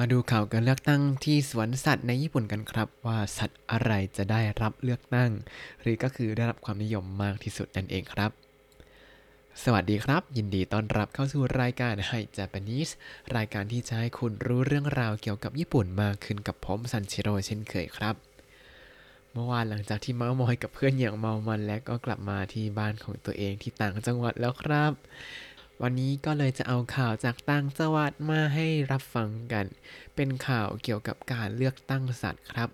มาดูข่าวการเลือกตั้งที่สวนสัตว์ในญี่ปุ่นกันครับ ว่าสัตว์อะไรจะได้รับเลือกตั้ง หรือก็คือได้รับความนิยมมากที่สุดนั่นเองครับ สวัสดีครับ ยินดีต้อนรับเข้าสู่รายการไฮ Japanese รายการที่จะให้คุณรู้เรื่องราวเกี่ยวกับญี่ปุ่นมากขึ้นกับผมซันชิโร่เช่นเคยครับ เมื่อวานหลังจากที่เมามอยกับเพื่อนอย่างเมามันและก็กลับมาที่บ้านของตัวเองที่ต่างจังหวัดแล้วครับ วันนี้ก็เลยจะเอาข่าวจากต่างจังหวัดมาให้รับฟังกัน เป็นข่าวเกี่ยวกับการเลือกตั้งสัตว์ครับ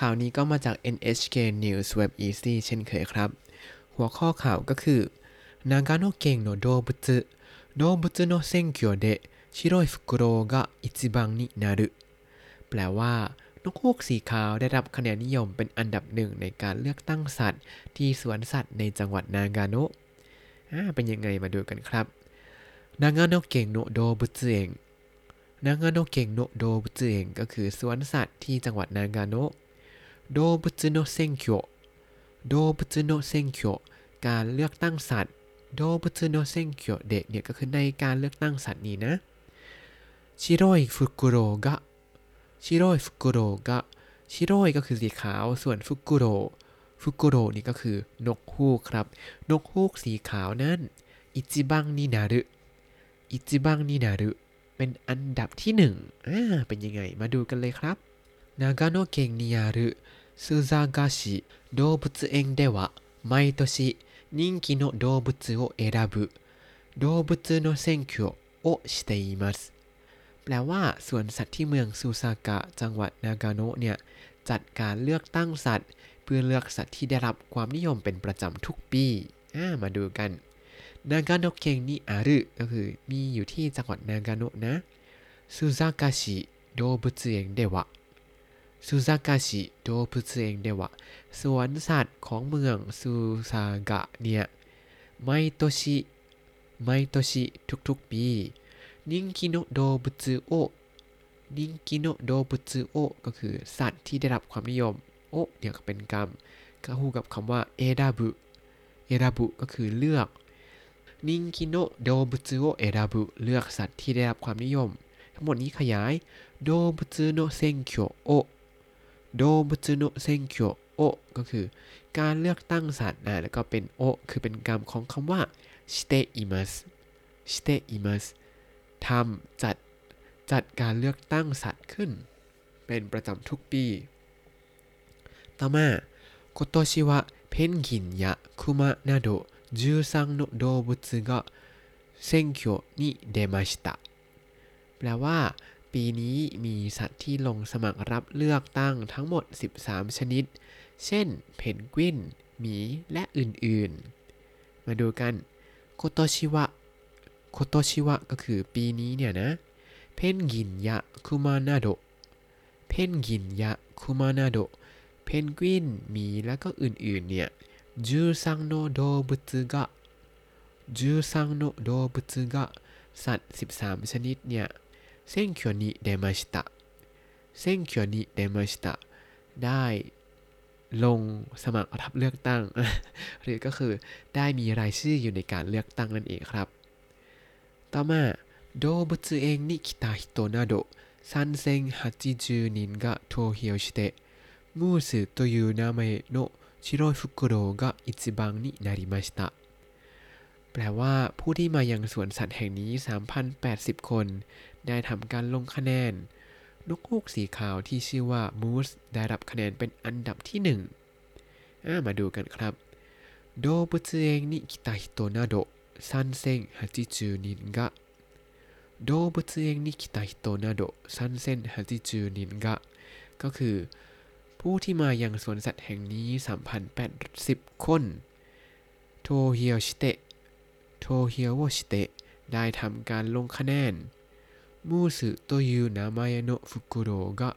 ข่าวนี้ก็มาจาก NHK News Web Easy เช่นเคยครับ หัวข้อข่าวก็คือนางาโนเกงโนโดบุตโดบุตโนเซนเกียวเดชิโรฟุกุโรกะอิจิบังนินารุแปลว่านกฮูกสีขาวได้รับคะแนนนิยมเป็นอันดับหนึ่งในการเลือกตั้งสัตว์ ที่สวนสัตว์ในจังหวัดนางาโนะเป็นยังไงมาดูกันครับางาโนเก่งโนโดบุตเองนางาโนเก่งโนโดบุตเองก็คือสวนสัตว์ที่จังหวัดนางาโนโดบุตโนเซงเคียวโดบุตโนเซงเคียวการเลือกตั้งสัตว์โดบุตโนเซงเคียวเดะเนี่ยก็คือในการเลือกตั้งสัตว์นี้นะชิโรยฟุกุโรกะชิโร่ฟุกุโรก็ชิโร่ก็คือสีขาวส่วนฟุกุโรฟุกุโรนี่ก็คือนกฮูกครับ นกฮูกสีขาวนั้นอิจิบังนินารุ อิจิบังนินารุเป็นอันดับที่หนึ่งอ่าเป็นยังไง มาดูกันเลยครับ นากาโนะเกงนิยารุซูซากาชิ動物園では毎年人気の動物を選ぶ動物の選挙をしています แปลว่าสวนสัตว์ที่เมืองซูซากะจังหวัดนากาโนะเนี่ย จัดการเลือกตั้งสัตว์ เพื่อเลือกสัตว์ที่ได้รับความนิยมเป็นประจำทุกปีอ่ามาดูกัน นากาโนะเคงนิอารุก็คือมีอยู่ที่จังหวัดนากาโนะนะซูซากะชิโดบุตเองเดวะซูซากะชิโดบุตเองเดวะสวนสัตว์ของเมืองซูซากะเนี่ยไมโตชิไมโตชิทุกๆปี人気の動物を 人気の動物をก็คือสัตว์ที่ได้รับความนิยม を เนี่ยเป็นกรรมก็คู่กับคำว่าเอดาบุเอดาบุก็คือเลือก 人気の動物を選ぶเลือกสัตว์ที่ได้รับความนิยม ทั้งหมดนี้ขยาย動物の選挙を 動物の選挙โอก็คือ การเลือกตั้งสัตว์นะแล้วก็เป็นโอคือเป็นกรรมของคำว่าชิเตอิมัสชิเตอิมัสทำจัดจัดการเลือกตั้งสัตว์ขึ้น เป็นประจำทุกปี ต่อมาโกโตชิวะเพนกินยะคุมะนาโด 13の動物が選挙に出ましたแปลว่า ปีนี้มีสัตว์ที่ลงสมัครรับเลือกตั้งทั้งหมด 13 ชนิด เช่น เพนกวินหมี และอื่นๆ มาดูกัน今年はโคโตชิวะก็คือปีนี้เนี่ยนะ เพนกินยะคุมานาโดเพนกินยะคุมานาโดเพนกวินหมีแล้วก็อื่นๆเนี่ย จูซังโนโดบุตสึกะจูซังโนโดบุตสึกะสัตว์ 13 ชนิดเนี่ยเซ็งเคียวนิเดมาชิตะเซ็งเคียวนิเดมาชิตะได้ลงสมัครรับเลือกตั้ง หรือก็คือได้มีรายชื่ออยู่ในการเลือกตั้งนั่นเองครับ ต่อมา動物園に来た人など3080人が投票してムースという名前の 白いフクロウが一番になりましたแปลว่าผู้ที่มายังสวนสัตว์แห่งนี้ 3,080 คน ได้ทำการลงคะแนน นกฮูกสีขาวที่ชื่อว่ามูสได้รับคะแนนเป็นอันดับที่หนึ่งอ่ามาดูกันครับ動物園に来た人など3080人が動物園に来た人など3080人がก็คือ ผู้ที่มายังสวนสัตว์แห่งนี้ 3,080 คน โทเฮียวชิเตะ โทเฮียวชิเตะ ได้ทำการลงคะแนน มูสึโตยูนามาเอโนะฟุกุโรกะ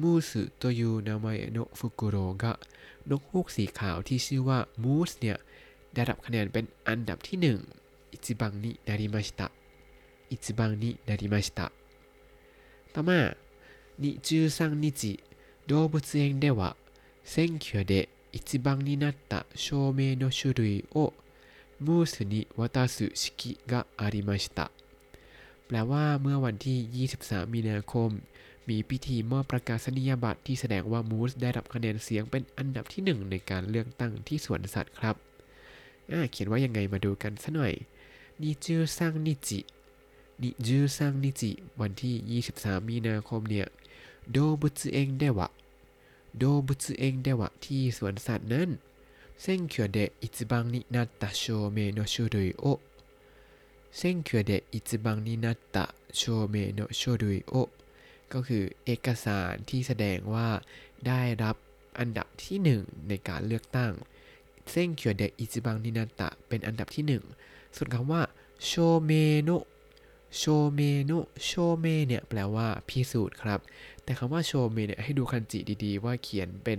มูสึโตยูนามาเอโนะฟุกุโรกะ นกฮูกสีขาวที่ชื่อว่ามูสเนี่ย ได้รับคะแนนเป็นอันดับที่หนึ่งอิจิบังนินาริมาชิตะ อิจิบังนินาริมาชิตะ ต่อมา23日動物園では選挙で一番になった証明の種類をムースに渡す式がありましたแปล ลว่าเมื่อวันที่ 23 มีนาคม มีพิธีมอบประกาศนียบัตรที่แสดงว่ามูสได้รับคะแนนเสียงเป็นอันดับที่ 1 ในการเลือกตั้งที่สวนสัตว์ครับอ่าเขียนว่ายังไงมาดูกันสัหน่อยนิจูซังนิจินิจูซังนิจิวันที่ 23 มีนาคมเนี่ย 動物園では 動物園では ที่สวนสัตว์นั้น選挙で一番になった証明の書類を 選挙で一番になった証明の書類を ก็คือเอกสารที่แสดงว่าได้รับอันดับที่หนึ่งในการเลือกตั้ง選挙で一番になった เป็นอันดับที่หนึ่งส่วนคำว่า 証明の 証明の 証明 เนี่ยแปลว่าพิสูจน์ครับ แต่คำว่าโชเมเนี่ยให้ดูคันจิดีๆ ว่าเขียนเป็น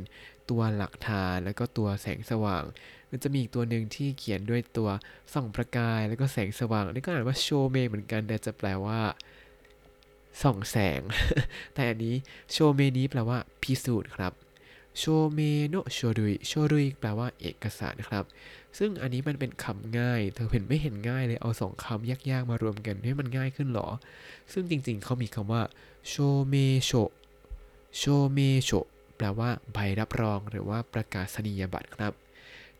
ตัวหลักฐานแล้วก็ตัวแสงสว่าง มันจะมีอีกตัวหนึ่งที่เขียนด้วยตัวส่องประกายแล้วก็แสงสว่างนี่ก็อ่านว่า しょうめい เหมือนกันแต่จะแปลว่าส่องแสง แต่อันนี้โชเมนี้แปลว่าพิสูจน์ครับ 証明の書類 書類 แปลว่าเอกสารครับ ซึ่งอันนี้มันเป็นคำง่าย เธอเห็นไม่เห็นง่ายเลย เอาสองคำยากๆมารวมกันให้มันง่ายขึ้นหรอ ซึ่งจริงๆ เขามีคำว่าโชเมโชโชเมโชแปลว่าใบรับรองหรือว่าประกาศนียบัตรครับ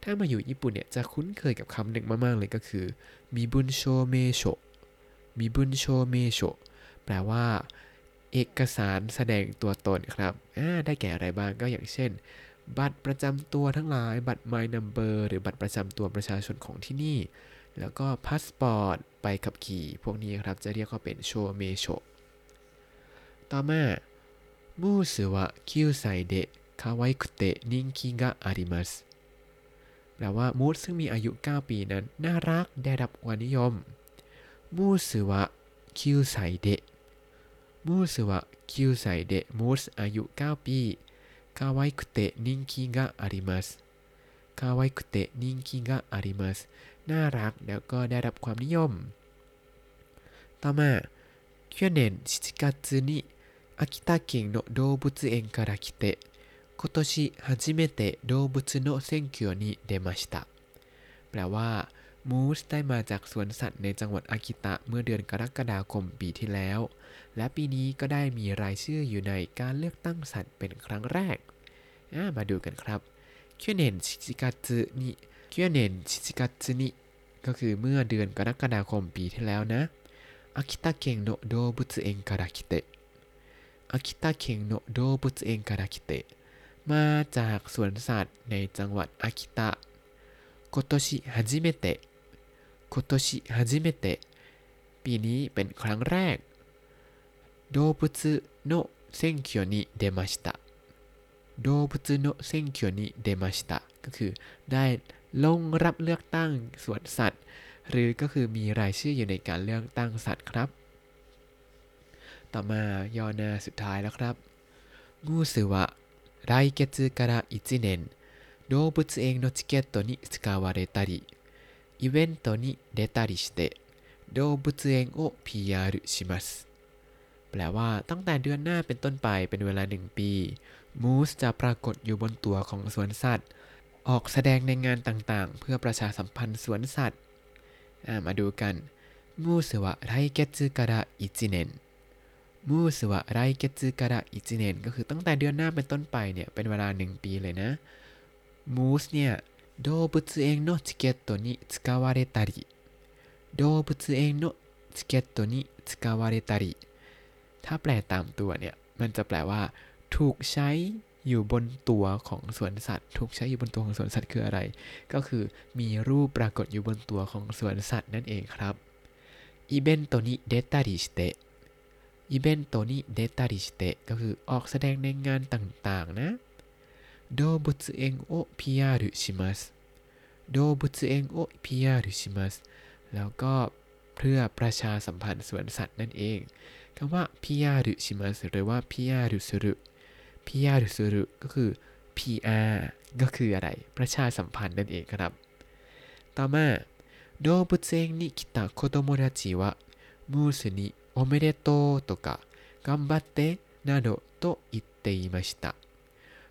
ถ้ามาอยู่ญี่ปุ่นเนี่ยจะคุ้นเคยกับคำหนึ่งมากๆเลยก็คือมีบุญโชเมโชมีบุญโชเมโชแปลว่า เอกสารแสดงตัวตนครับได้แก่อะไรบ้างก็อย่างเช่น บัตรประจำตัวทั้งหลาย บัตร My Number หรือบัตรประจำตัวประชาชนของที่นี่ แล้วก็พาสปอร์ต ใบขับขี่ พวกนี้ครับจะเรียกว่าเป็น証明書 ต่อมา ムースは9歳でかわいくて人気があります แปลว่ามูสซึ่งมีอายุ 9 ปีนั้น น่ารักได้รับความนิยมムースは9歳で มูสวะคิวไซเดะมูสอายุ 9 ปีคาวายคุเตะนิงคิกะอาริมัสคาวายคุเตะนิงคิกะอาริมัสน่ารักแล้วก็ได้รับความนิยม ต่อมา去年7月に秋田県の動物園から来て今年初めて動物の選挙に出ましたแปลว่า มูสได้มาจากสวนสัตว์ในจังหวัดอากิตะเมื่อเดือนกรกฎาคมปีที่แล้ว และปีนี้ก็ได้มีรายชื่ออยู่ในการเลือกตั้งสัตว์เป็นครั้งแรก มาดูกันครับเคียนเนนชิจิกัตซึนิเคียนเนนชิจิกัตซึนิก็คือเมื่อเดือนกรกฎาคมปีที่แล้วนะ秋田県の動物園から来て 秋田県の動物園から来て มาจากสวนสัตว์ในจังหวัดอากิตะ今年初めて คโตชิฮาจิเมเตะปีนี้เป็นครั้งแรกโดบุตโนเซนคิโอนิเดมาชิตะโดบุตโนเซนคิโอนิเดมาชิตะก็คือได้ลงรับเลือกตั้งสวนสัตว์ หรือก็คือมีรายชื่ออยู่ในการเลือกตั้งสัตว์ครับต่อมาย่อหน้าสุดท้ายแล้วครับมูสวะ来月から1年動物園のチケットに使われたり イベントに出たりして動物園を PR しますแปลว่าตั้งแต่เดือนหน้าเป็นต้นไปเป็นเวลาหนึ่งปีมูสจะปรากฏอยู่บนตัวของสวนสัตว์ ออกแสดงในงานต่างๆ เพื่อประชาสัมพันธ์สวนสัตว์มาดูกันมูสวะ来月から1年มูสวะไรเกจืกระอิจิเนนก็คือตั้งแต่เดือนหน้าเป็นต้นไปเนี่ยเป็นเวลาหนึ่งปีเลยนะมูสเนี่ย 動物園のチケットに使われたり動物園のチケットに使われたりถ้าแปลตามตัวเนี่ยมันจะแปลว่า ถูกใช้อยู่บนตัวของสวนสัตว์ ถูกใช้อยู่บนตัวของสวนสัตว์คืออะไร ก็คือมีรูปปรากฏอยู่บนตัวของสวนสัตว์นั่นเองครับイベントに出たりしてอิเวนโตนี้เดตาริสเตก็คือออกแสดงในงานต่างๆนะ โดบุตเองโอพิยารุชิมัสโดบุตเองโอพิยารุชิมัสแล้วก็เพื่อประชาสัมพันธ์สวนสัตว์นั่นเองคำว่าพิยารุชิมัสหรือว่าพิยารุสุรุพิยารุสุรุก็คือ PR ก็คืออะไร ประชาสัมพันธ์นั่นเองครับ ต่อมา動物園に来た子供たちはムースにโอเมเดโตโตกะกัมบัตเตนาโ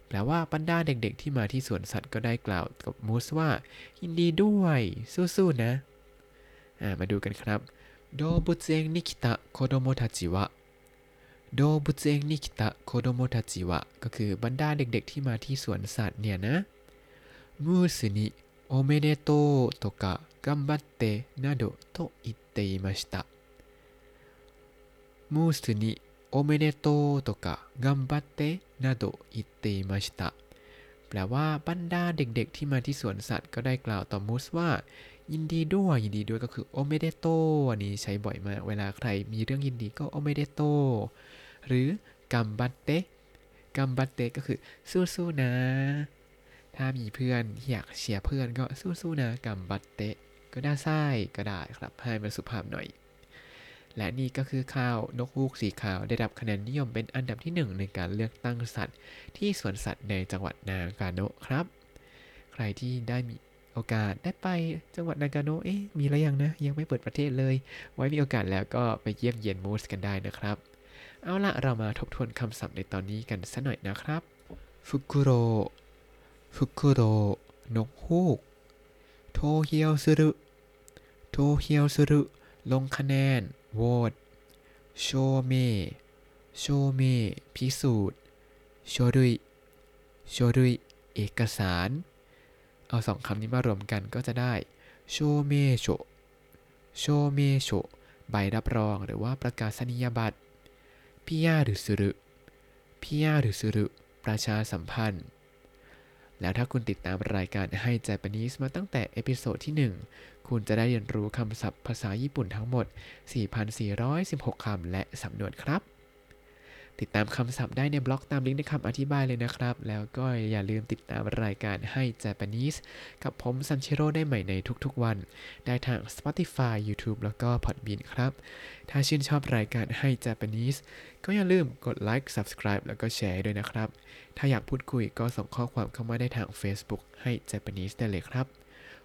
แปลว่าบรรดาเด็กๆที่มาที่สวนสัตว์ก็ได้กล่าวกับมูสว่า ยินดีด้วยสู้ๆนะมาดูกันครับ動物園に来た子どもたちは 動物園に来た子どもたちは ก็คือบรรดาเด็กๆที่มาที่สวนสัตว์เนี่ยนะムースにおめでとうとか頑張ってなどと言い ムースにおめでとうとか頑張ってなどと言っていました แปลว่าบรรดาเด็กๆ ที่มาที่สวนสัตว์ก็ได้กล่าวต่อมูสว่า ยินดีด้วยยินดีด้วยก็คือ おめでとう อันนี้ใช้บ่อยมาก เวลาใครมีเรื่องยินดีก็ おめでとう หรือ 頑張って 頑張って ก็คือสู้ๆนะ ถ้ามีเพื่อนอยากเชียร์เพื่อนก็สู้ๆนะกัมบัตเตก็ได้ไส้ก็ได้ครับให้มันสุภาพหน่อย และนี่ก็คือข้าวนกฮูกสีขาวได้รับคะแนนนิยมเป็นอันดับที่หนึ่งในการเลือกตั้งสัตว์ ที่สวนสัตว์ในจังหวัดนากาโนะครับ ใครที่ได้มีโอกาสได้ไปจังหวัดนากาโนเอ๊ะมีแล้วยังนะ ยังไม่เปิดประเทศเลย ไว้มีโอกาสแล้วก็ไปเยี่ยมเยียนมูสกันได้นะครับ เอาละเรามาทบทวนคำศัพท์ในตอนนี้กันสักหน่อยนะครับฟุกุโรฟุกุโรนกฮูกโทเฮียวซึรุโทเฮียวซึรุลงคะแนน โหวตโชเมโชเมพิสูจน์โชรุยโชรุยเอกสาร เอาสองคำนี้มารวมกันก็จะได้โชเมโช証明書 ใบรับรองหรือว่าประกาศนียบัตร PRする PRする ประชาสัมพันธ์ แล้วถ้าคุณติดตามรายการให้ Japanese มาตั้งแต่ episode ที่ 1 คุณจะได้เรียนรู้คำศัพท์ภาษาญี่ปุ่นทั้งหมด 4,416 คำและสำนวนครับ ติดตามคำศัพท์ได้ในบล็อกตามลิงก์ในคำอธิบายเลยนะครับ แล้วก็อย่าลืมติดตามรายการให้ Japanese กับผมซันเชโร่ได้ใหม่ในทุกๆวัน ได้ทาง Spotify YouTube แล้วก็ Podbean ครับ ถ้าชื่นชอบรายการให้ Japanese ก็อย่าลืมกดไลค์ Subscribe แล้วก็แชร์ด้วยนะครับ ถ้าอยากพูดคุยก็ส่งข้อความเข้ามาได้ทาง Facebook ให้ Japanese ได้เลยครับ